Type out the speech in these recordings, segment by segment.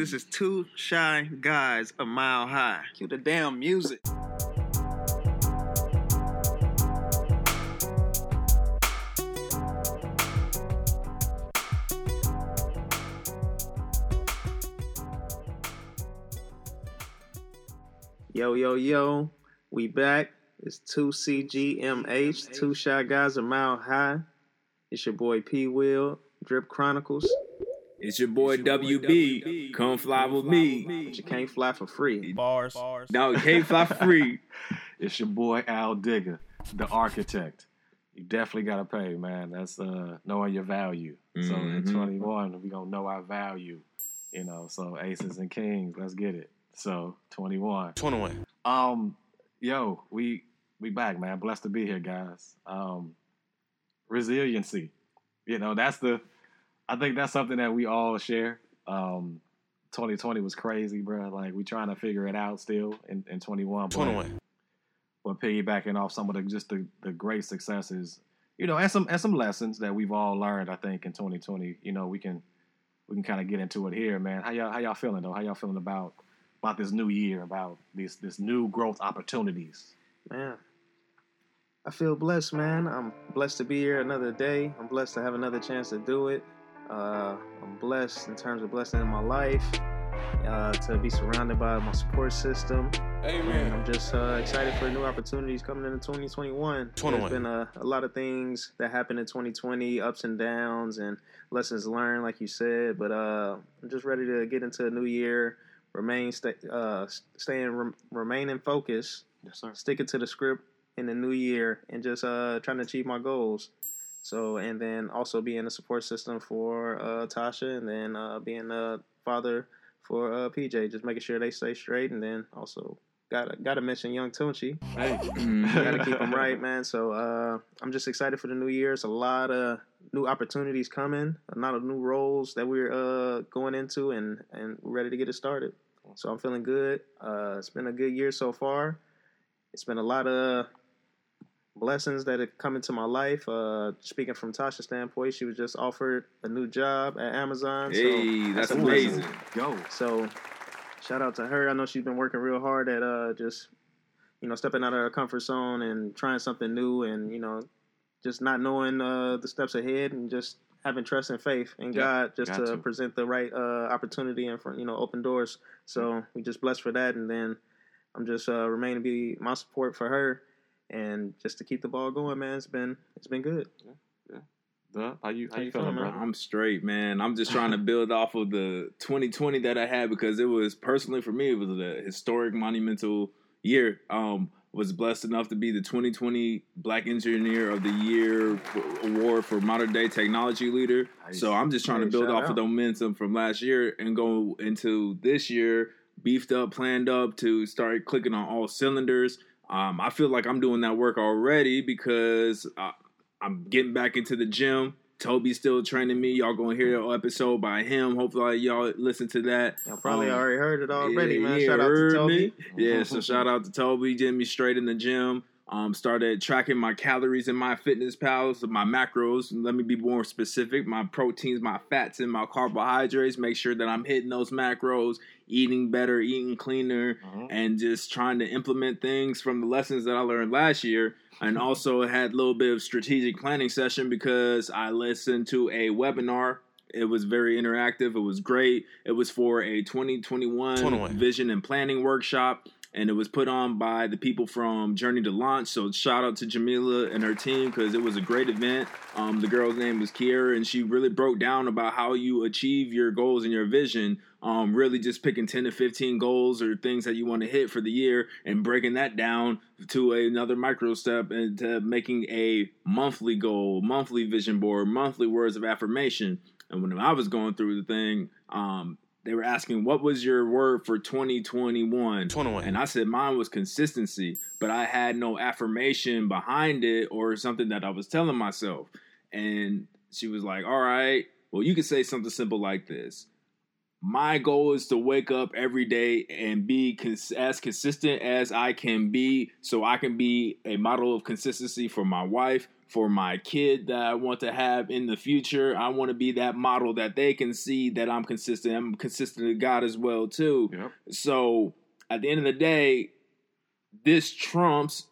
This is two shy guys a mile high. Cue the damn music. Yo, yo, yo. We back. It's 2CGMH, Two Shy Guys a Mile High. It's your boy P Will, Drip Chronicles. It's your boy WB. Come fly with me. But you can't fly for free. Bars. No, you can't fly for free. It's your boy Al Digger, the architect. You definitely gotta pay, man. That's uh knowing your value. So in Mhm. 21, we gonna know our value. You know, so aces and kings, let's get it. So 21. 21. Um, yo, we we back, man. Blessed to be here, guys. Um, resiliency. You know, that's the. I think that's something that we all share. Um, 2020 was crazy, bro. Like we trying to figure it out still in, in 21. but- 21. but piggybacking off some of the just the, the great successes, you know, and some and some lessons that we've all learned. I think in 2020, you know, we can we can kind of get into it here, man. How y'all how y'all feeling though? How y'all feeling about about this new year? About this this new growth opportunities? Man, I feel blessed, man. I'm blessed to be here another day. I'm blessed to have another chance to do it. Uh, I'm blessed in terms of blessing in my life, uh, to be surrounded by my support system. And I'm just uh, excited for new opportunities coming into 2021. 21. There's been a, a lot of things that happened in 2020, ups and downs, and lessons learned, like you said. But uh, I'm just ready to get into a new year. Remain, sta uh, staying, rem- remain in focus, Yes, sir. sticking to the script in the new year, and just uh, trying to achieve my goals. So, and then also being a support system for uh, Tasha, and then uh, being a father for uh, PJ, just making sure they stay straight, and then also gotta gotta mention young Tunchi. Hey. Gotta keep them right, man. So uh, I'm just excited for the new year. It's a lot of new opportunities coming, a lot of new roles that we're uh, going into, and and we're ready to get it started. So I'm feeling good. Uh, it's been a good year so far. It's been a lot of blessings that have come into my life. Uh, speaking from Tasha's standpoint, she was just offered a new job at Amazon. Hey, so that's a amazing. go. So, shout out to her. I know she's been working real hard at uh just you know stepping out of her comfort zone and trying something new, and you know just not knowing uh the steps ahead and just having trust and faith in Yeah, God just to, to. present the right uh opportunity and for you know open doors. So we just blessed for that, and then I'm just uh remaining to be my support for her. And just to keep the ball going, man, it's been it's been good. Duh, how you how, How you you feeling, feeling, man? I'm straight, man. I'm just trying to build off of the 2020 that I had because it was personally for me, it was a historic, monumental year. Um, was blessed enough to be the 2020 Black Engineer of the Year award for modern day technology leader. Nice. So I'm just trying Hey, to build off out. of the momentum from last year and go into this year beefed up, planned up to start clicking on all cylinders. Um, I feel like I'm doing that work already because I, I'm getting back into the gym. Toby's still training me. Y'all gonna hear an episode by him. Hopefully y'all listen to that. Y'all probably Um, already heard it already, Yeah, man. yeah, Shout out to Toby. me. Yeah, so shout out to Toby, getting me straight in the gym. Um, started tracking my calories in my fitness pals, my macros. Let me be more specific. My proteins, my fats, and my carbohydrates. Make sure that I'm hitting those macros, eating better, eating cleaner, Mhm. and just trying to implement things from the lessons that I learned last year. And also had a little bit of strategic planning session because I listened to a webinar. It was very interactive. It was great. It was for a 2021 21. vision and planning workshop. And it was put on by the people from Journey to Launch. So shout out to Jamila and her team because it was a great event. Um, the girl's name was Kiera, and she really broke down about how you achieve your goals and your vision. Um, really just picking 10 to 15 goals or things that you want to hit for the year and breaking that down to another micro step into making a monthly goal, monthly vision board, monthly words of affirmation. And when I was going through the thing, um, they were asking, What was your word for 2021? 21. And I said mine was consistency, but I had no affirmation behind it or something that I was telling myself. And she was like, All right, well, you could say something simple like this. My goal is to wake up every day and be cons- as consistent as I can be so I can be a model of consistency for my wife, for my kid that I want to have in the future. I want to be that model that they can see that I'm consistent. I'm consistent to God as well too. Yep. So at the end of the day, this trumps.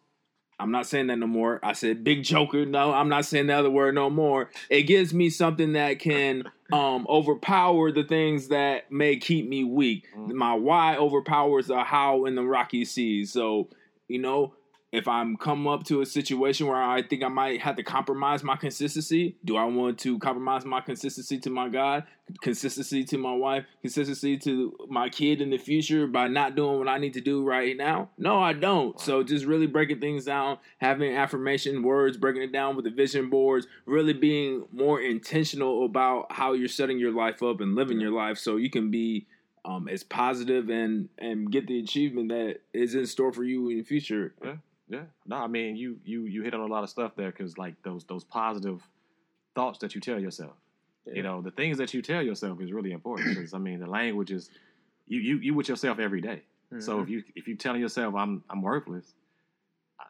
I'm not saying that no more. I said big joker. No, I'm not saying the other word no more. It gives me something that can um overpower the things that may keep me weak. Mhm. My why overpowers the how in the rocky seas. So, you know, if I'm come up to a situation where I think I might have to compromise my consistency, do I want to compromise my consistency to my God, consistency to my wife, consistency to my kid in the future by not doing what I need to do right now? No, I don't. So just really breaking things down, having affirmation words, breaking it down with the vision boards, really being more intentional about how you're setting your life up and living your life so you can be um, as positive and and get the achievement that is in store for you in the future. Yeah, no, I mean you you you hit on a lot of stuff there because like those those positive thoughts that you tell yourself, Yeah. you know, the things that you tell yourself is really important because I mean the language is you you you with yourself every day. So Mhm. if you if you telling yourself I'm I'm worthless,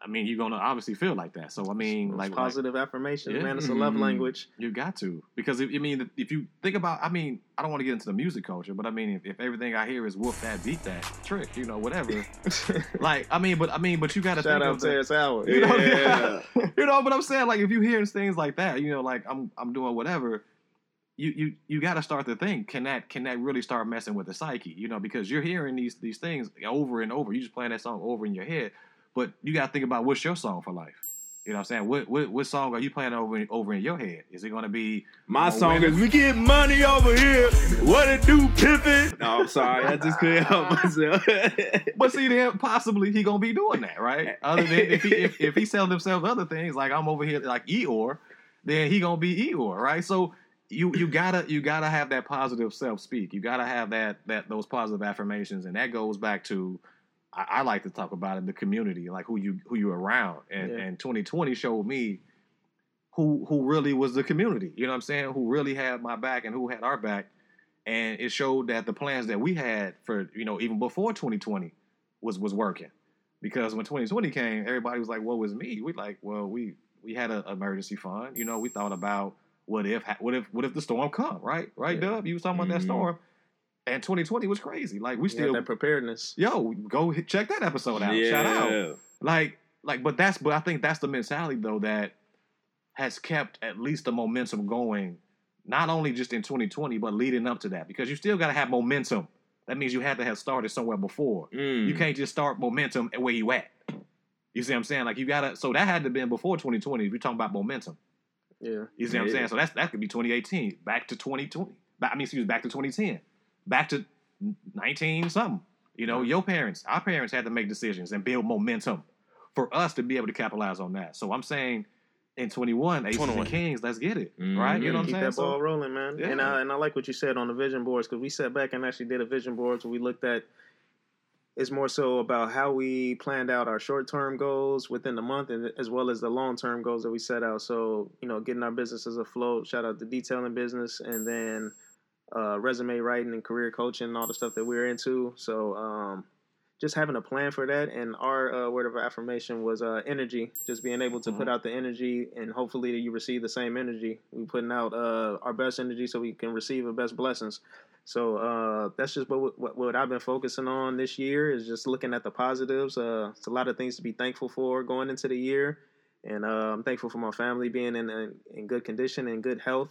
I mean you're gonna obviously feel like that. So I mean Those like like, positive affirmations, Yeah. man. It's a love Mhm. language. you got to because if, I mean if you think about I mean I don't want to get into the music culture, but I mean if, if everything I hear is whoop that beat that trick, you know whatever. like I mean but I mean but you got to Shout think out of to the, Terrence Howard. You know, Yeah. you know, but I'm saying like if you hearing things like that, you know, like I'm I'm doing whatever, you you you got to start to think can that can that really start messing with the psyche, you know, because you're hearing these these things over and over. You just playing that song over in your head, but you got to think about what's your song for life. You know what I'm saying? What what what song are you playing over over in your head? Is it going to be My Oh, song is "We Get Money Over Here." What it do, pimpin'? No, I'm sorry, I just couldn't help myself. But see, then possibly he gonna be doing that, right? Other than if he if, if he selling himself other things, like I'm over here like Eeyore, then he gonna be Eeyore, right? So you you gotta you gotta have that positive self speak. You gotta have that that those positive affirmations, and that goes back to I, I like to talk about it the community, like who you who you around, and Yeah. and 2020 showed me who who really was the community. You know what I'm saying? Who really had my back and who had our back. And it showed that the plans that we had for, you know, even before 2020 was was working. Because when 2020 came, everybody was like, "What was me?" We like, well, we we had an emergency fund. You know, we thought about what if what if what if the storm come, right? Right, Yeah. Dub? You was talking about that Mhm. storm. And 2020 was crazy. Like we still that preparedness. yo, go hit, check that episode out. Shout out. Like, like, but that's, but I think that's the mentality though that has kept at least the momentum going, not only just in 2020, but leading up to that, because you still got to have momentum. That means you had to have started somewhere before. Mm. You can't just start momentum at where you at. You see what I'm saying? Like you gotta. So that had to been before 2020. If you're talking about momentum, Yeah. you see what I'm Yeah. saying? So that's that could be 2018, back to 2020. Back, I mean, excuse me, back to 2010, back to 19 something. You know, your parents, our parents had to make decisions and build momentum for us to be able to capitalize on that. So I'm saying in 21, Aces 21. and Kings, let's get it. Mm-hmm. Right? You know what I'm Keep that ball So, rolling, man. Yeah. And I and I like what you said on the vision boards because we sat back and actually did a vision boards where we looked at. It's more so about how we planned out our short term goals within the month, and as well as the long term goals that we set out. So you know, getting our businesses afloat. Shout out to detailing business, and then uh, resume writing and career coaching and all the stuff that we're into. So um, just having a plan for that. And our uh, word of affirmation was uh, energy. Just being able to put Mhm. out the energy, and hopefully that you receive the same energy. We putting out uh, our best energy so we can receive the best blessings. So uh, that's just what, what what I've been focusing on this year is just looking at the positives. Uh, it's a lot of things to be thankful for going into the year, and uh, I'm thankful for my family being in in, in good condition and good health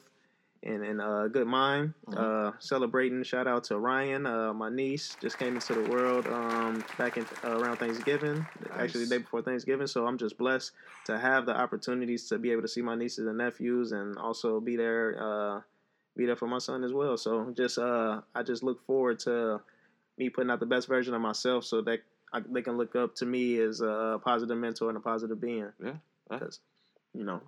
and and uh, good mind. Mhm. Uh, celebrating. Shout out to Ryan, uh, my niece, just came into the world um, back in uh, around Thanksgiving, actually the day before Thanksgiving. So I'm just blessed to have the opportunities to be able to see my nieces and nephews, and also be there, uh, be there for my son as well. So just uh, I just look forward to me putting out the best version of myself, so that I, they can look up to me as a positive mentor and a positive being. Yeah. because you know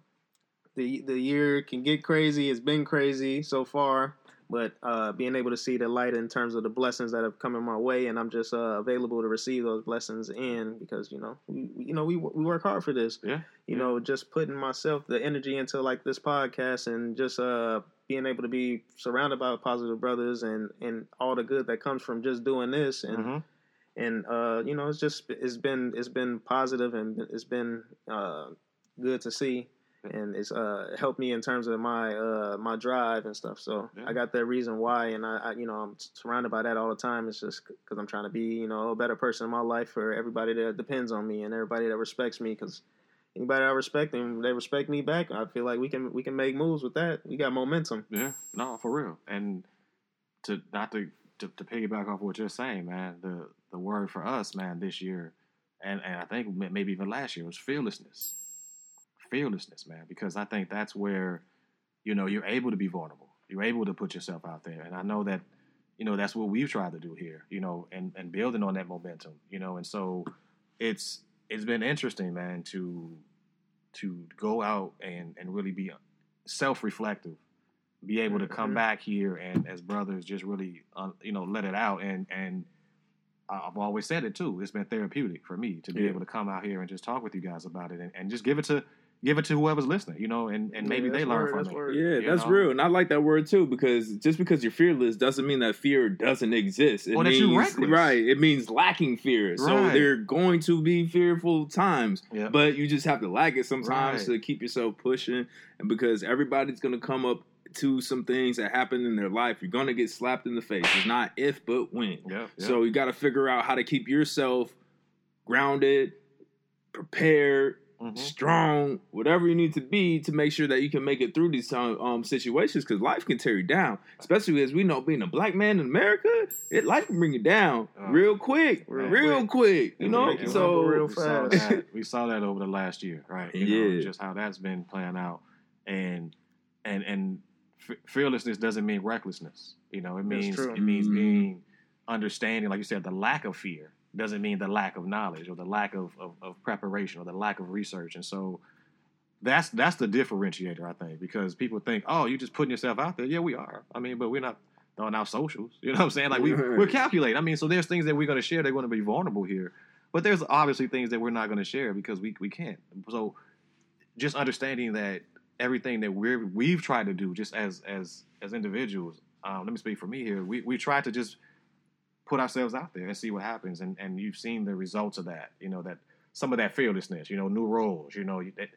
the the year can get crazy. It's been crazy so far, but uh, being able to see the light in terms of the blessings that have come in my way, and I'm just uh, available to receive those blessings in because you know we you know we we work hard for this. Yeah, You yeah. know, just putting myself the energy into like this podcast and just uh being able to be surrounded by positive brothers and and all the good that comes from just doing this and Mhm. and uh, you know, it's just it's been it's been positive and it's been uh, good to see. And it's uh helped me in terms of my uh my drive and stuff. So Yeah. I got that reason why, and I, I you know I'm surrounded by that all the time. It's just because I'm trying to be you know a better person in my life for everybody that depends on me and everybody that respects me. Because anybody I respect and they respect me back, I feel like we can we can make moves with that. We got momentum. Yeah, no, for real. And to not to, to to piggyback off what you're saying, man, the the word for us, man, this year, and and I think maybe even last year was fearlessness. Fearlessness, man, because I think that's where, you know, you're able to be vulnerable. You're able to put yourself out there, and I know that, you know, that's what we've tried to do here, you know, and and building on that momentum, you know, and so it's it's been interesting, man, to to go out and and really be self-reflective be able to come Mhm. back here and as brothers just really uh, you know let it out and and I've always said it too. It's been therapeutic for me to be Yeah. able to come out here and just talk with you guys about it and, and just give it to give it to whoever's listening, you know, and, and maybe Yeah, they learn word, from that's it. word. Yeah, You that's know? real, and I like that word too because just because you're fearless doesn't mean that fear doesn't exist. It Or that means you're reckless. right. It means lacking fear. So Right. there are going to be fearful times, Yeah. but you just have to lack it sometimes Right. to keep yourself pushing. And because everybody's gonna come up to some things that happen in their life, you're gonna get slapped in the face. It's not if, but when. yeah, yeah. So you got to figure out how to keep yourself grounded, prepared, Mhm. strong, whatever you need to be to make sure that you can make it through these um, um, situations because life can tear you down. Especially as we know, being a black man in America, it life can bring you down Uh, real quick, real real, quick. quick. You know, we- and so real we saw, fast. that, we saw that over the last year, right? You know, Yeah. just how that's been playing out, and and and f- fearlessness doesn't mean recklessness. You know, it means it means Mhm. being understanding, like you said, the lack of fear doesn't mean the lack of knowledge or the lack of, of, of preparation or the lack of research, and so. That's that's the differentiator, I think, because people think, oh, you're just putting yourself out there. Yeah, we are. I mean, but we're not throwing out socials. You know what I'm saying? Like we we're calculating. I mean, so there's things that we're going to share. They're going to be vulnerable here, but there's obviously things that we're not going to share because we we can't. So just understanding that everything that we're we've tried to do, just as as as individuals. Um, let me speak for me here. We we tried to just put ourselves out there and see what happens, and and you've seen the results of that. You know that some of that fearlessness. You know, new roles. You know that.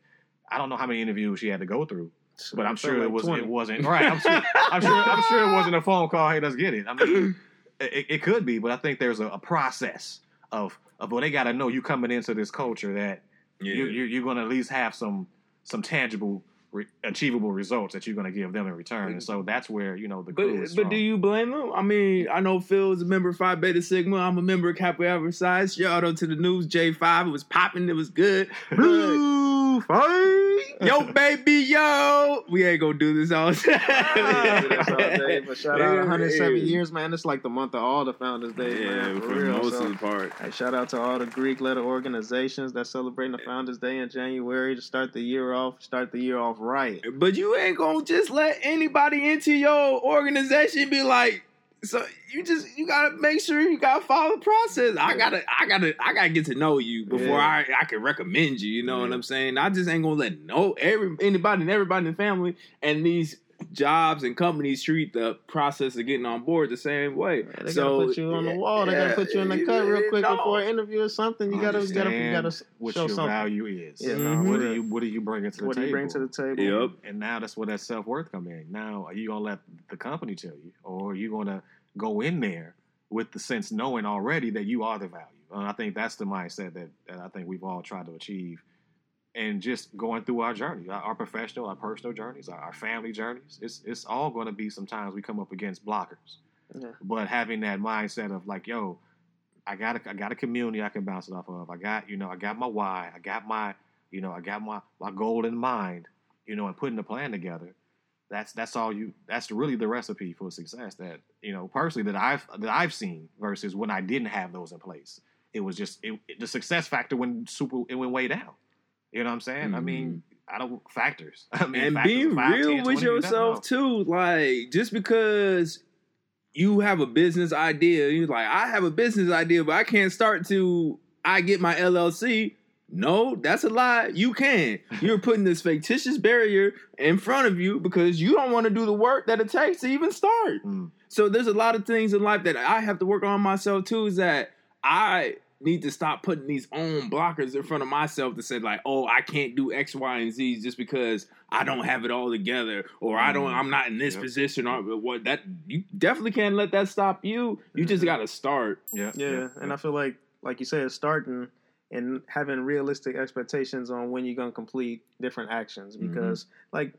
I don't know how many interviews she had to go through, but I'm sure it was 20. it wasn't right. I'm sure, I'm sure I'm sure it wasn't a phone call. Hey, let's get it. I mean, it, it could be, but I think there's a, a process of of well, they got to know you coming into this culture that yeah. you, you you're going to at least have some some tangible, re- achievable results that you're going to give them in return, and so that's where you know the But is but from. do you blame them? I mean, I know Phil is a member of Phi Beta Sigma. I'm a member of Kappa Alpha Psi. Shout out to the news J5. It was popping. It was good. Blue fight. Yo, baby, yo. We ain't gonna do this all day, day. but shout out 107 years, man. It's like the month of all the Founders Day, Yeah, man. for, For, real. most So, of the part. hey, shout out to all the Greek letter organizations that's celebrating the Founders Day in January to start the year off. Start the year off right. But you ain't gonna just let anybody into your organization be like, so you just you gotta make sure you gotta follow the process. I gotta I gotta I gotta get to know you before Yeah. I I can recommend you. You know what I'm saying? I just ain't gonna let no every anybody and everybody in the family and these jobs and companies treat the process of getting on board the same way. Man, they so gotta put you on the wall. They gotta put you in the cut real quick no. before an interview or something. You gotta, you gotta, you gotta what show your something. value is. Yeah, no, what for do real. you what do you bring into the table? What do you bring to the table? Yep. And now that's where that self worth come in. Now, are you gonna let the company tell you, or are you gonna go in there with the sense knowing already that you are the value? And I think that's the mindset that, that I think we've all tried to achieve, and just going through our journey, our, our professional, our personal journeys, our, our family journeys. It's it's all going to be sometimes we come up against blockers, Yeah. but having that mindset of like, yo, I got a, I got a community I can bounce it off of. I got you know I got my why. I got my you know I got my my goal in mind. You know, and putting the plan together. That's that's all you. That's really the recipe for success. That you know personally that I've that I've seen versus when I didn't have those in place. It was just it, it- the success factor went super. It went way down. You know what I'm saying? I mean, I don't factors. I mean, and factors being five, real 10, with 20, you yourself too. Like just because you have a business idea, you're like, I have a business idea, but I can't start to I get my LLC. No, that's a lie. You can. You're putting this fictitious barrier in front of you because you don't want to do the work that it takes to even start. Mm. So there's a lot of things in life that I have to work on myself too. Is that I need to stop putting these own blockers in front of myself to say like, oh, I can't do X, Y, and Z just because I don't have it all together or I don't, I'm not in this Yep. position or what. That you definitely can't let that stop you. You just got to start. Yeah, Yeah, and I feel like, like you said, starting and having realistic expectations on when you're gonna complete different actions. Mm-hmm. Because, like,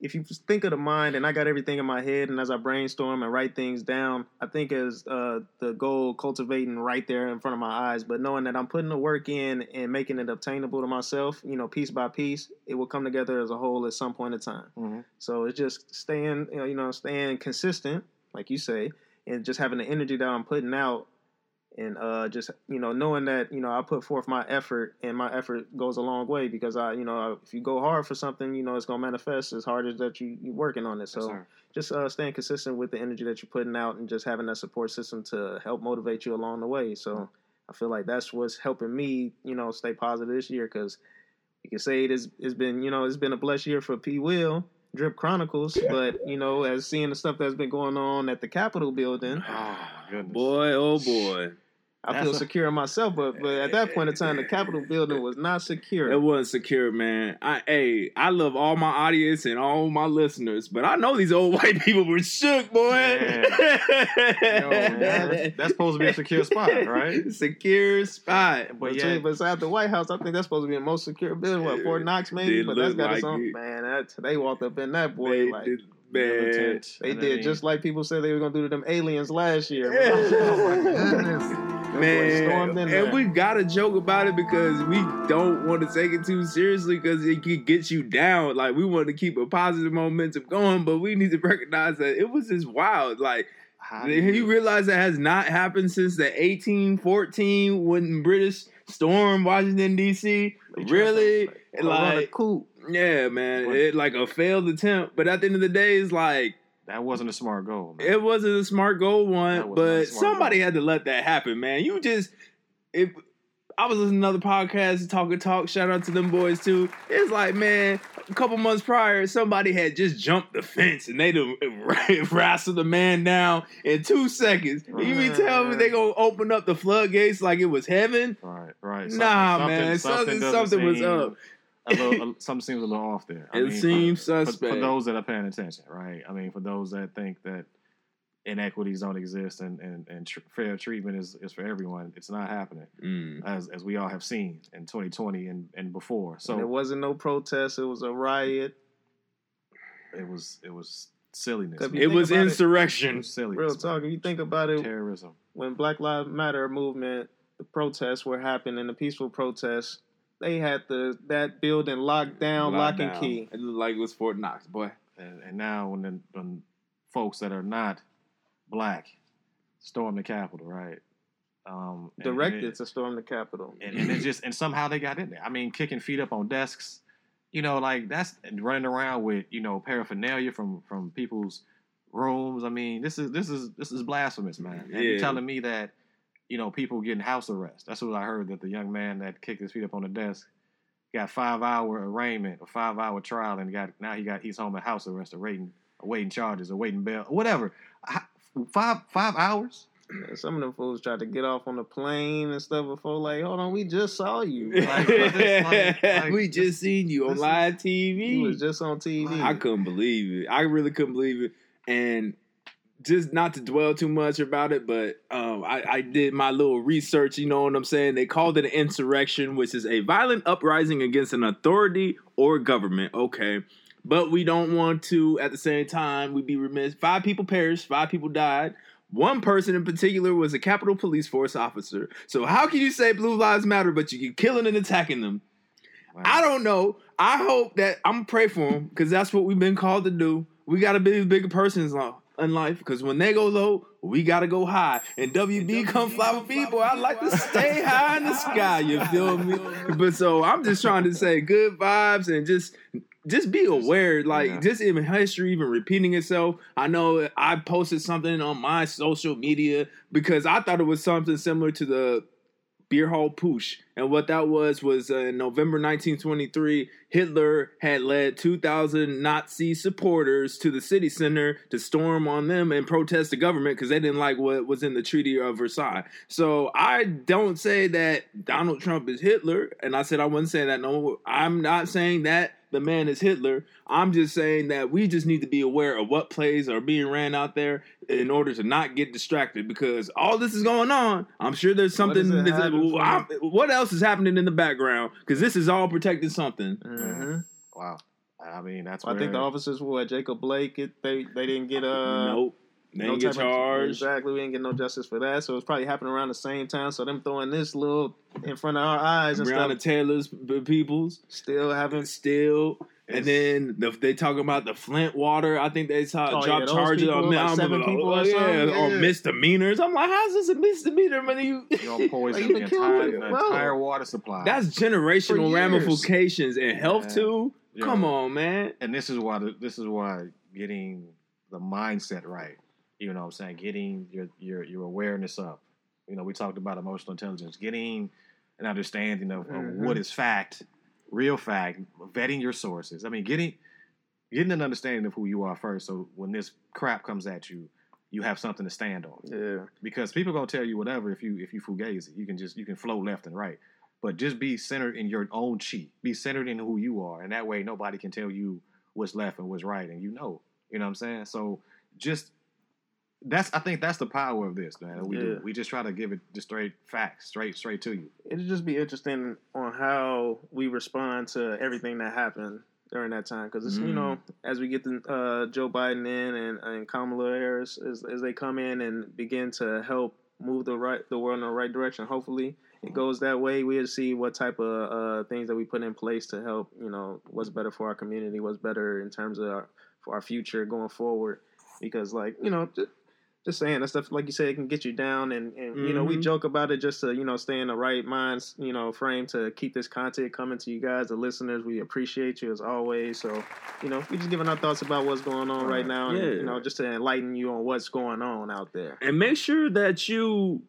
if you think of the mind, and I got everything in my head, and as I brainstorm and write things down, I think as uh, the goal cultivating right there in front of my eyes. But knowing that I'm putting the work in and making it obtainable to myself, you know, piece by piece, it will come together as a whole at some point in time. Mhm. So it's just staying, you know, you know, staying consistent, like you say, and just having the energy that I'm putting out, and uh, just you know, knowing that you know I put forth my effort, and my effort goes a long way because I, you know, if you go hard for something, you know, it's gonna manifest as hard as that you you working on it. So sir. just uh, staying consistent with the energy that you're putting out, and just having that support system to help motivate you along the way. So I feel like that's what's helping me, you know, stay positive this year because you can say it is it's been you know it's been a blessed year for P Will Drip Chronicles, but you know as seeing the stuff that's been going on at the Capitol building, Oh. Boy, oh boy. I feel secure in myself. But but at that point in time, the Capitol building was not secure. It wasn't secure, man. I hey, I love all my audience and all my listeners, but I know these old white people were shook, boy. Man. Yo, man, that's supposed to be a secure spot, right? Secure spot. But yeah, beside the White House, I think that's supposed to be the most secure building. What Fort Knox, maybe? But that's got its own. it. Man, that, they walked up in that boy They like did- man. they And I did mean, just like people said they were gonna do to them aliens last year. Yeah. oh my goodness, Man, and there. we gotta joke about it because we don't want to take it too seriously because it could get you down. Like we want to keep a positive momentum going, but we need to recognize that it was just wild. Like how do you realize that has not happened since the 1814 when British stormed Washington D.C. They tried Really, like, run a like coup. Yeah, man, it like a failed attempt. But at the end of the day, it's like that wasn't a smart goal. Man. it wasn't a smart goal one, was not a but somebody goal. had to let that happen, man. You just if I was listening to another podcast, Talk and Talk, shout out to them boys too. It's like, man, a couple months prior, somebody had just jumped the fence and they done wrestled the man down in two seconds. You mean tell me they gonna open up the floodgates like it was heaven? right, right. Nah, man, something- doesn't something was up. A little, a- something seems a little off there. I It mean, seems for, suspect. for those that are paying attention, right? I mean, for those that think that inequities don't exist and and, and tr- fair treatment is, is for everyone, it's not happening. Mm. As as we all have seen in 2020 and, and before. So there wasn't no protest. It was a riot. it was it was silliness. Could man. be- It was about it- It insurrection. was silliness. Real talk. If you think about it, Terrorism. when Black Lives Matter movement, the protests were happening, the peaceful protests, they had the that building locked down, lock and key. It looked like it was Fort Knox, boy. And, and now when the, when folks that are not black storm the Capitol, right? Um, and- and Directed it- to storm the Capitol. and, and it just and somehow they got in there. I mean, kicking feet up on desks, you know, like that's and running around with you know paraphernalia from from people's rooms. I mean, this is this is this is blasphemous, man. And you're telling me that you know people getting house arrest. That's what I heard that the young man that kicked his feet up on the desk got five hour arraignment, a five hour trial, and got now he got he's home at house arrest, awaiting awaiting charges, awaiting bail, whatever. Five five hours. Yeah, Some of them fools tried to get off on the plane and stuff before, like, hold on, we just saw you. Like, Like, like- like, we this- just seen you on live TV. he was just on TV. I couldn't believe it. I really couldn't believe it. And just not to dwell too much about it, but um, I, I did my little research. You know what I'm saying? They called it an insurrection, which is a violent uprising against an authority or government. Okay. But we don't want to, at the same time, we'd be remiss. Five people perished, five people died. One person in particular was a Capitol Police Force officer. So how can you say Blue Lives Matter, but you keep killing and attacking them? I don't know. I hope that I'm gonna pray for them because that's what we've been called to do. We gotta be the bigger persons life- in life because when they go low, we gotta go high. And WB come fly with people. I like to stay high in the sky. You feel me? But so I'm just trying to say good vibes and just just be aware. Like Yeah. just even history even repeating itself. I know I posted something on my social media because I thought it was something similar to the beer hall Putsch. And what that was was uh, in November 1923, Hitler had led 2,000 Nazi supporters to the city center to storm on them and protest the government because they didn't like what was in the Treaty of Versailles. So I don't say that Donald Trump is Hitler, and I said I wouldn't say that. No, I'm not saying that the man is Hitler. I'm just saying that we just need to be aware of what plays are being ran out there in order to not get distracted because all this is going on. I'm sure there's something. What, this, I'm, what else is happening in the background? Because this is all protecting something. Mm-hmm. Wow. I mean, that's. Well, I think the officers were at Jacob Blake. It, they they didn't get uh nope. They no didn't get charged. Of, exactly. We didn't get no justice for that. So it's probably happening around the same time. So them throwing this little in front of our eyes and Breonna stuff. Taylor's peoples still having still and then the, they talk about the Flint water. I think they saw oh, drop yeah, charges on like seven people oh, or yeah, oh, yeah, or misdemeanors. I'm like, how's this a misdemeanor? Man, you you poison the entire, the entire water supply. That's generational ramifications and health too. Come on, man. And this is why the, this is why getting the mindset right. You know what I'm saying? Getting your your your awareness up. You know, we talked about emotional intelligence, getting an understanding of, mm-hmm. of what is fact real fact, vetting your sources. I mean, getting getting an understanding of who you are first. So when this crap comes at you, you have something to stand on. Yeah. Because people gonna tell you whatever if you if you fugazi. You can just you can flow left and right. But just be centered in your own chi. Be centered in who you are. And that way nobody can tell you what's left and what's right. And you know. You know what I'm saying? So just that's I think that's the power of this, man. We yeah. do. We just try to give it just straight facts, straight straight to you. It'd just be interesting on how we respond to everything that happened during that time, because mm. you know, mm. as we get the uh, Joe Biden in and, and Kamala Harris as, as they come in and begin to help move the right the world in the right direction. Hopefully, it goes that way. We'll see what type of uh, things that we put in place to help. You know, what's better for our community, what's better in terms of our, for our future going forward. Because, like you know, just saying that stuff like you said it can get you down and, and mm-hmm. you know we mm-hmm. joke about it just to you know stay in the right mind you know frame to keep this content coming to you guys the listeners. We appreciate you as always. So you know we just giving our thoughts about what's going on right now and, you know just to enlighten you on what's going on out there. And make sure that you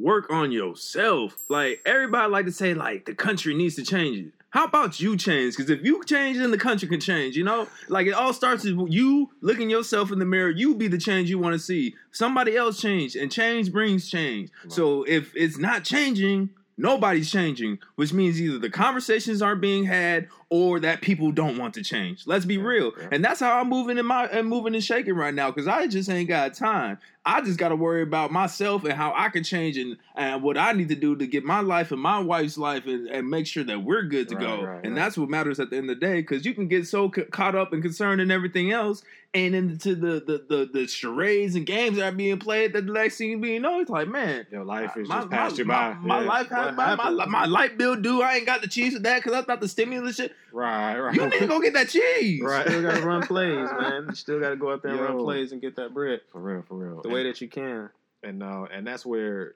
work on yourself. Like everybody like to say like the country needs to change it how about you change? Because if you change, then the country can change. You know, like it all starts with you looking yourself in the mirror. You be the change you want to see. Somebody else change, and change brings change. Right. So if it's not changing, nobody's changing, which means either the conversations aren't being had or that people don't want to change. Let's be real. And that's how I'm moving in my and moving and shaking right now because I just ain't got time. I just got to worry about myself and how I can change and, and what I need to do to get my life and my wife's life and, and make sure that we're good to right, go. Right, and right. that's what matters at the end of the day because you can get so c- caught up and concerned in everything else and into the, the the the charades and games that are being played that the next thing you being know, it's like, man, your life is my, just passed you by. My, my life passed by. My, my light bill due. I ain't got the cheese with that because I thought the stimulus shit. Right, right. You need to go get that cheese. Right. Still got to run plays, man. You still got to go out there and Yo, run plays and get that bread. For real, for real. The and, way that you can. And uh, and that's where,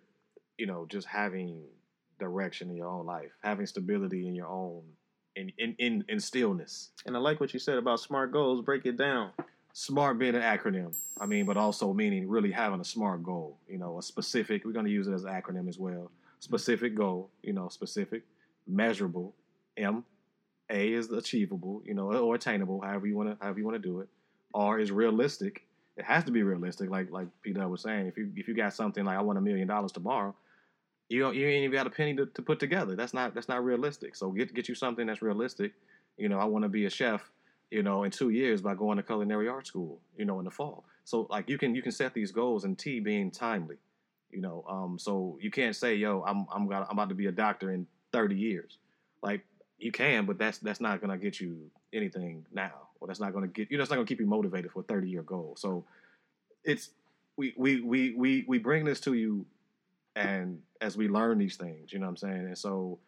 you know, just having direction in your own life, having stability in your own, in in in, in stillness. And I like what you said about smart goals. Break it down. Smart being an acronym, I mean, but also meaning really having a smart goal. You know, a specific. We're going to use it as an acronym as well. Specific goal. You know, specific, measurable. M a is achievable, you know, or attainable, however you want to however you want to do it. R is realistic. It has to be realistic, like like Peter was saying. If you if you got something like I want a million dollars tomorrow, you don't you ain't even got a penny to, to put together. That's not that's not realistic. So get get you something that's realistic. You know, I want to be a chef. You know, in two years by going to culinary art school. You know, in the fall. So like you can you can set these goals and T being timely. You know, um, so you can't say, yo, I'm I'm gonna, I'm about to be a doctor in 30 years. Like you can, but that's that's not gonna get you anything now, or that's not gonna get you know, it's not gonna keep you motivated for a thirty year goal. So it's we we we we we bring this to you, and as we learn these things, you know what I'm saying, and so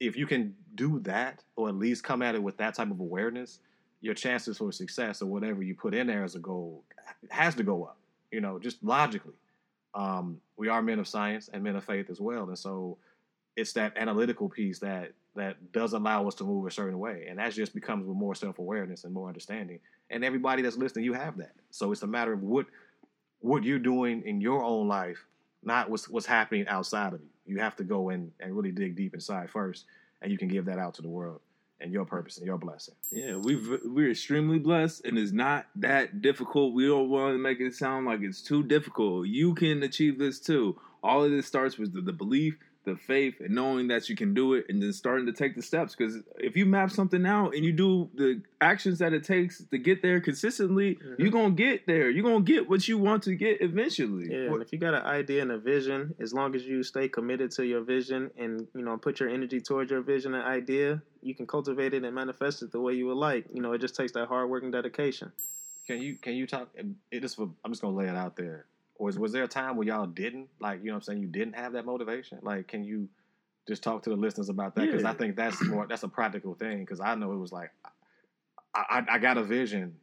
if you can do that, or at least come at it with that type of awareness, your chances for success or whatever you put in there as a goal has to go up. You know, just logically. Um, we are men of science and men of faith as well, and so it's that analytical piece that that does allow us to move a certain way. And that just becomes with more self awareness and more understanding. And everybody that's listening, you have that. So it's a matter of what what you're doing in your own life, not what's what's happening outside of you. you have to go in and really dig deep inside first, and you can give that out to the world and your purpose and your blessing. Yeah, we've we're extremely blessed, and it's not that difficult. We don't want to make it sound like it's too difficult. You can achieve this too. All of this starts with the, the belief the faith and knowing that you can do it and then starting to take the steps. Because if you map something out and you do the actions that it takes to get there consistently mm-hmm. you're gonna get there. You're gonna get what you want to get eventually. Yeah and if you got an idea and a vision as long as you stay committed to your vision and you know put your energy towards your vision and idea you can cultivate it and manifest it the way you would like. You know it just takes that hard work and dedication. Can you can you talk it just i'm just gonna lay it out there or was, was there a time where y'all didn't like you know I'm saying you didn't have that motivation? Like, can you just talk to the listeners about that? Because yeah. I think that's more that's a practical thing. Because I know it was like I, I, I got a vision.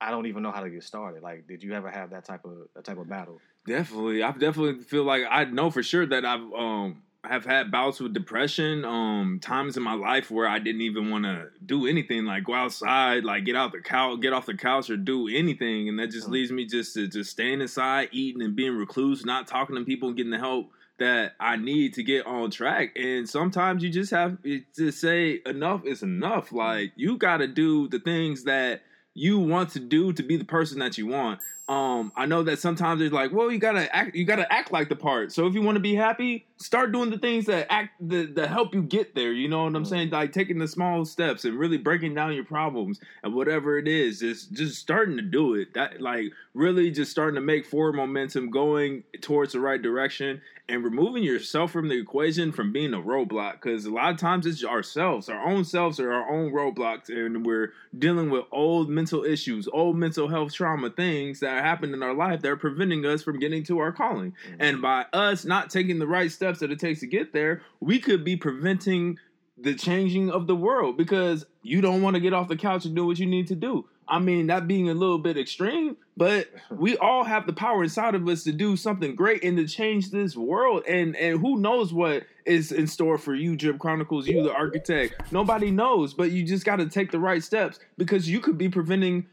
I don't even know how to get started. Like, did you ever have that type of that type of battle? Definitely, I definitely feel like I know for sure that I've um have had bouts with depression. Um, times in my life where I didn't even want to do anything, like go outside, like get out the couch, get off the couch, or do anything, and that just mm. leaves me just to just staying inside, eating and being recluse, not talking to people, and getting the help that I need to get on track. And sometimes you just have to say enough is enough. Like you got to do the things that you want to do to be the person that you want. Um, I know that sometimes it's like, well, you gotta act, you gotta act like the part. So if you want to be happy, start doing the things that act that, that help you get there. You know what I'm mm. saying? Like taking the small steps and really breaking down your problems and whatever it is, just just starting to do it. That like really just starting to make forward momentum, going towards the right direction, and removing yourself from the equation from being a roadblock. Because a lot of times it's ourselves, our own selves are our own roadblocks, and we're dealing with old mental issues, old mental health trauma things that happened in our life that are preventing us from getting to our calling. Mm-hmm. And by us not taking the right steps that it takes to get there, we could be preventing the changing of the world because you don't want to get off the couch and do what you need to do. I mean, that being a little bit extreme, but we all have the power inside of us to do something great and to change this world. And and who knows what is in store for you, Drip Chronicles, you the architect. Nobody knows, but you just got to take the right steps because you could be preventing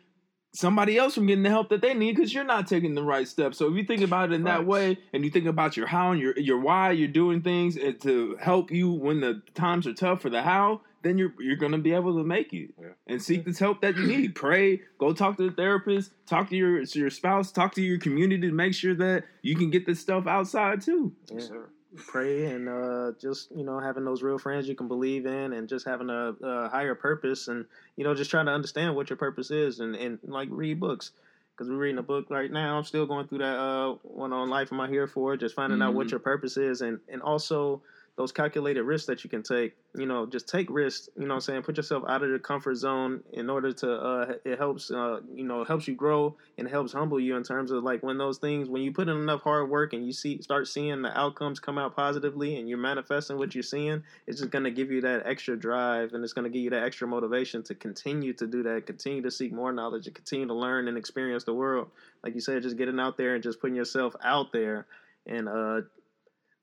somebody else from getting the help that they need because you're not taking the right steps. So if you think about it in right. that way, and you think about your how and your your why, you're doing things eh, to help you when the times are tough for the how, then you're you're gonna be able to make it yeah. and seek the help that you need. Pray, go talk to the therapist, talk to your to your spouse, talk to your community to make sure that you can get this stuff outside too. Yeah pray and uh, just you know having those real friends you can believe in and just having a, a, higher purpose and you know just trying to understand what your purpose is and, and like read books because we're reading a book right now i'm still going through that uh, one on life am i here for just finding mm-hmm. out what mm-hmm. your purpose is and and also those calculated risks that you can take. You know, just take risks. You know, I'm saying put yourself out of your comfort zone in order to. Uh, it helps. Uh, you know, helps you grow and helps humble you in terms of like when those things when you put in enough hard work and you see start seeing the outcomes come out positively and you're manifesting what you're seeing. It's just gonna give you that extra drive and it's gonna give you that extra motivation to continue to do that, continue to seek more knowledge, and continue to learn and experience the world. Like you said, just getting out there and just putting yourself out there and uh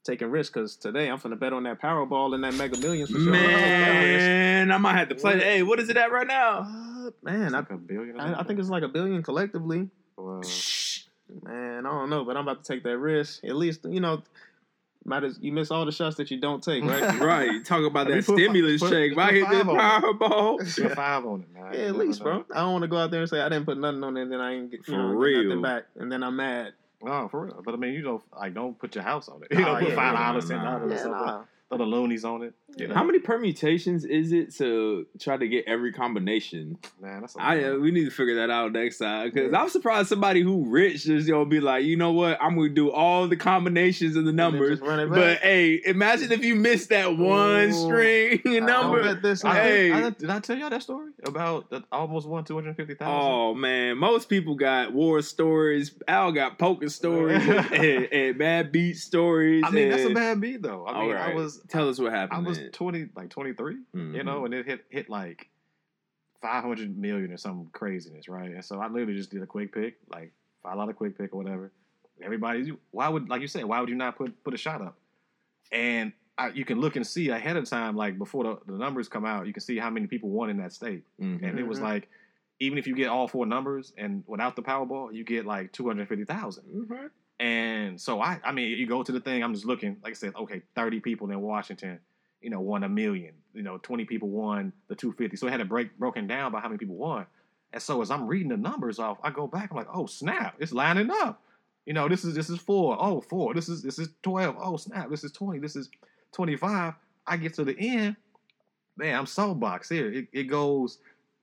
taking risks because today I'm gonna bet on that Powerball and that Mega Millions for sure. Man, I might have to play. What? Hey, what is it at right now? Uh, man, like I, a billion. I, I, think it's like a billion collectively. Wow. Man, I don't know, but I'm about to take that risk. At least you know. Might as you miss all the shots that you don't take, right? right. Talk about that stimulus put, check. Put, I hit that Powerball. Put five on it, man. Yeah, at least, bro. I don't want to go out there and say I didn't put nothing on it, and then I ain't get, you know, get nothing back, and then I'm mad. Oh, for real. But I mean, you don't like don't put your house on it. You oh, don't put five dollars, ten dollars, throw the loonies on it. You know? How many permutations is it to try to get every combination? Man, that's I uh, we need to figure that out next time because yeah. I'm surprised somebody who rich is gonna be like, you know what, I'm gonna do all the combinations of the numbers. But hey, imagine if you missed that one Ooh, string number. This, hey, I, I, did I tell y'all that story about that almost won two hundred fifty thousand? Oh man, most people got war stories. Al got poker stories and, and, bad beat stories. I mean, and, that's a bad beat though. I mean, right. I was tell us what happened. I was man. twenty, like twenty three, mm mm-hmm. you know, and it hit hit like five hundred million or some craziness, right? And so I literally just did a quick pick, like five lot of quick pick or whatever. Everybody, why would like you said, why would you not put put a shot up? And I, you can look and see ahead of time, like before the, the, numbers come out, you can see how many people won in that state, mm-hmm. and it was mm-hmm. like even if you get all four numbers and without the Powerball, you get like two hundred fifty thousand. Mm-hmm. And so I, I mean, you go to the thing. I'm just looking. Like I said, okay, 30 people in Washington, you know, won a million. You know, 20 people won the 250. So it had it break broken down by how many people won. And so as I'm reading the numbers off, I go back. I'm like, oh snap, it's lining up. You know, this is this is four. Oh, four. This is this is 12. Oh snap, this is 20. This is 25. I get to the end. Man, I'm soapbox here. It, it goes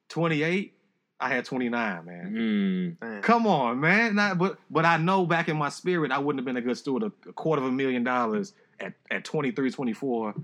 28. I had 29, man. Mm. Come on, man. Not, but but I know back in my spirit, I wouldn't have been a good steward. A, a quarter of a million dollars at, at 23, 24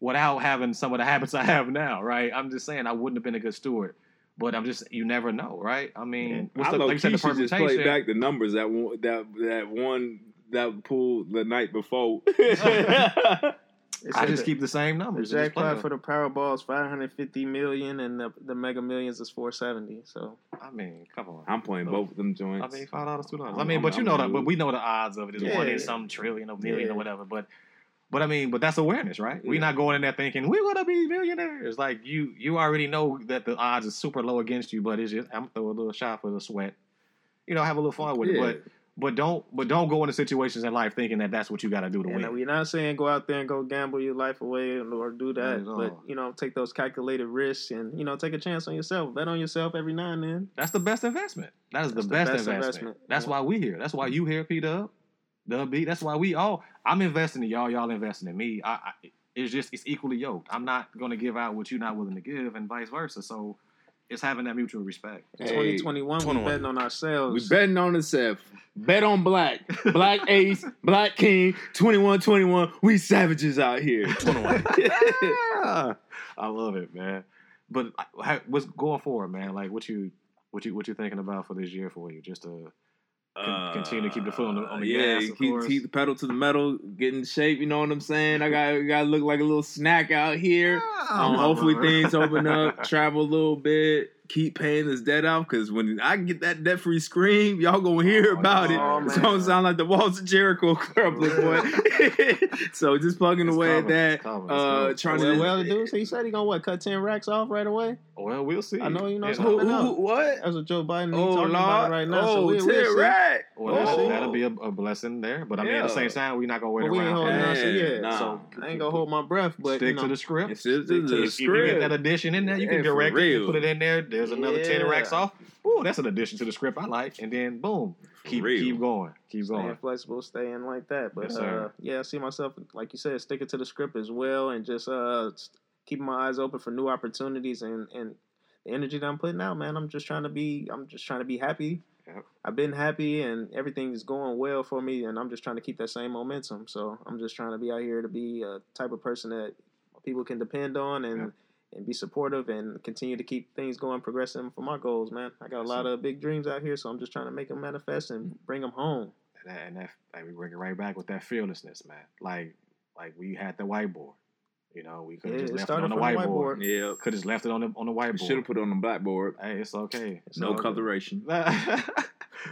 without having some of the habits I have now, right? I'm just saying I wouldn't have been a good steward. But I'm just you never know, right? I mean, what's I the, like you said, the key should just play back the numbers that one, that that one that pulled the night before. I just the- keep the same numbers. Play jackpot for the Powerball is 550 million, and the, the Mega Millions is 470. So I mean, come on. I'm playing both of them joints. I mean, five dollars, two dollars. I mean, I'm- but you I'm know that. But we know the odds of it is Yeah. one in some trillion or million Yeah. or whatever. But, but I mean, but that's awareness, right? We're not going in there thinking we're gonna be millionaires. Like you, you already know that the odds are super low against you. But it's just I'm gonna throw a little shot for the sweat. You know, have a little fun with Yeah. it. But but don't but don't go into situations in life thinking that that's what you got to do to and win. we're not saying go out there and go gamble your life away or do that, at but you know, take those calculated risks and you know, take a chance on yourself. Bet on yourself every now and then. That's the best investment. That is the best, best investment. investment. That's Yeah. why we here. That's why you here, P Dub, Dub B. That's why we all. I'm investing in y'all. Y'all investing in me. I, I, it's just it's equally yoked. I'm not gonna give out what you're not willing to give, and vice versa. So it's having that mutual respect. In Hey, 2021, we 21. betting on ourselves. We betting on ourselves. Bet on black. Black ace, black king, 21 21. We savages out here. 21. I love it, man. But how- what's going forward, man? Like what you what you what you thinking about for this year for you? Just to Con- continue to keep the foot on the- on the Uh, yeah, gas, of keep, keep the pedal to the metal, get in shape. You know what I'm saying? I got got to look like a little snack out here. Um, hopefully things open up, travel a little bit, keep paying this debt off. Because when I get that debt free scream, y'all gonna hear Oh, about yeah. it. Oh, It's gonna sound like the walls of Jericho crumbling, boy. so just plugging It's away at that. it's coming, it's Uh, trying well, to. well, the dude, he said he gonna what cut 10 racks off right away. Well, we'll see. I know you know You who, who, who- what? That's what Joe Biden Oh, talking about Lord. right now. Oh, so we, Ted we'll see. Rat. Well, that'll, Oh. that'll be a, a blessing there. But I mean, at the same time, we're not gonna wait But we ain't around. holding for on. yeah, Nah. so I ain't gonna hold my breath. But Stick you know, to the script. Stick to- the script. if you get that addition in there, you can direct it. Put it in there. There's another ten Yeah. racks off. Ooh, that's an addition to the script I like. And then boom, keep real. keep going, keep staying going. flexible, staying like that. But Yes, uh, yeah, I see myself like you said, sticking to the script as well, and just uh, keeping my eyes open for new opportunities and and the energy that I'm putting out, man. I'm just trying to be, I'm just trying to be happy. Yep. I've been happy and everything is going well for me, and I'm just trying to keep that same momentum. So I'm just trying to be out here to be a type of person that people can depend on and. Yep. And be supportive and continue to keep things going, progressing for my goals, man. I got a lot of big dreams out here, so I'm just trying to make them manifest and bring them home. And that, and that like, we bring it right back with that fearlessness, man. Like like we had the whiteboard. You know, we could Yeah, just left it started on the from the whiteboard. whiteboard. Yeah. Could have just left it on the on the whiteboard. Should have put it on the blackboard. Hey, it's okay. It's No all coloration.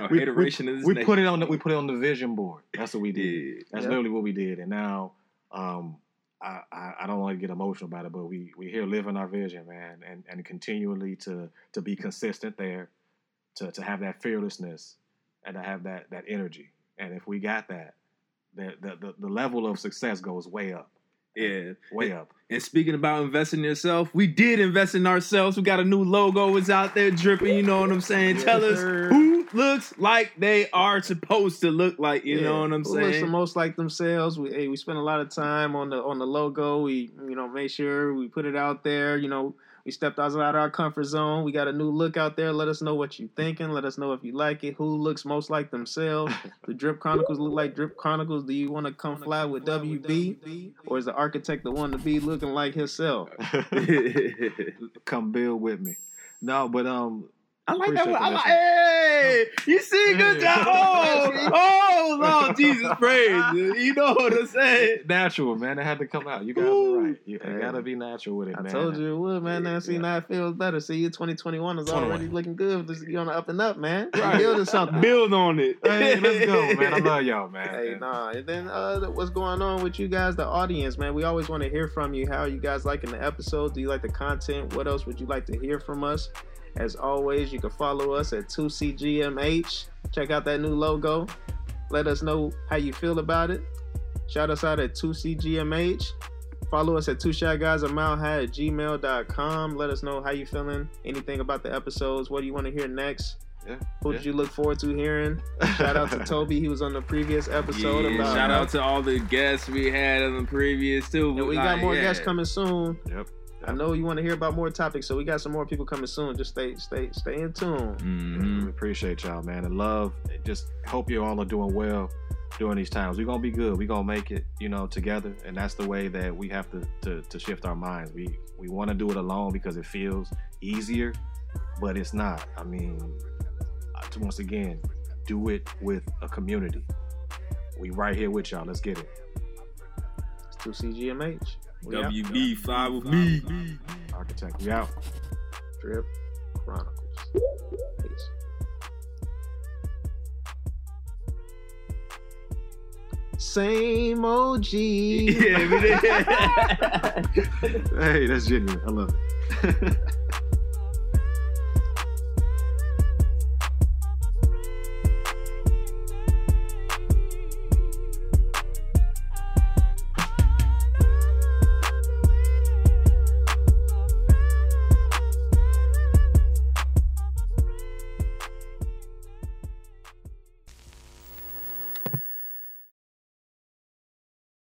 Or we, hateration of this we put it on the we put it on the vision board. That's what we did. Yeah. That's Yep. literally what we did. And now, um, I, I, I don't want to get emotional about it, but we we here living our vision, man, and and continually to to be consistent there, to to have that fearlessness, and to have that that energy. And if we got that, the the the, the level of success goes way up, Yeah. way up. And speaking about investing in yourself, we did invest in ourselves. We got a new logo. It's out there dripping. You know what I'm saying? Yes, Tell us sir. who looks like they are supposed to look like. You know what I'm saying? Who looks the most like themselves. We hey, we spent a lot of time on the on the logo. We you know made sure we put it out there. You know we stepped outside our comfort zone. We got a new look out there. Let us know what you're thinking. Let us know if you like it. Who looks most like themselves? the Drip Chronicles look like Drip Chronicles. Do you want to come fly with WB, or is the architect the one to be looking like himself? Come build with me. No, but um, I like that one. I the like, message. hey, you see, good Hey. job. Oh, oh, Lord Jesus, praise. You know what I'm saying? natural, man. It had to come out. You guys Ooh. are right. You, you Hey. gotta be natural with it, I man. I told you it would, man. Now see Yeah. now it feels better. See you 2021 is 21. already looking good. Just you on the up and up, man. Right. Right. Building something. Build on it. Hey, let's go, man. I love y'all, man. Hey, nah. And then uh, what's going on with you guys, the audience, man? We always want to hear from you. How are you guys liking the episode? Do you like the content? What else would you like to hear from us? As always, you can follow us at 2CGMH. Check out that new logo. Let us know how you feel about it. Shout us out at 2CGMH. Follow us at two shot guys a mile high at gmail.com. Let us know how you feeling, anything about the episodes. What do you want to hear next? Yeah, Who yeah. did you look forward to hearing? Shout out to Toby. He was on the previous episode Yeah, about shout out to all the guests we had on the previous too. And we got more yeah. guests coming soon. Yep. I know you want to hear about more topics, so we got some more people coming soon. Just stay, stay, stay in tune. Mhm. We appreciate y'all, man, and love. Just hope you all are doing well during these times. We're gonna be good. We're gonna make it, you know, together, and that's the way that we have to to, to shift our minds. We we want to do it alone because it feels easier, but it's not. I mean, uh, to- once again, do it with a community. We right here with y'all. Let's get it. It's 2CGMH. We out. WB fly with me. Architect, we out. Drip Chronicles. Peace. Same OG. Yeah, we did. Hey, that's genuine. I love it.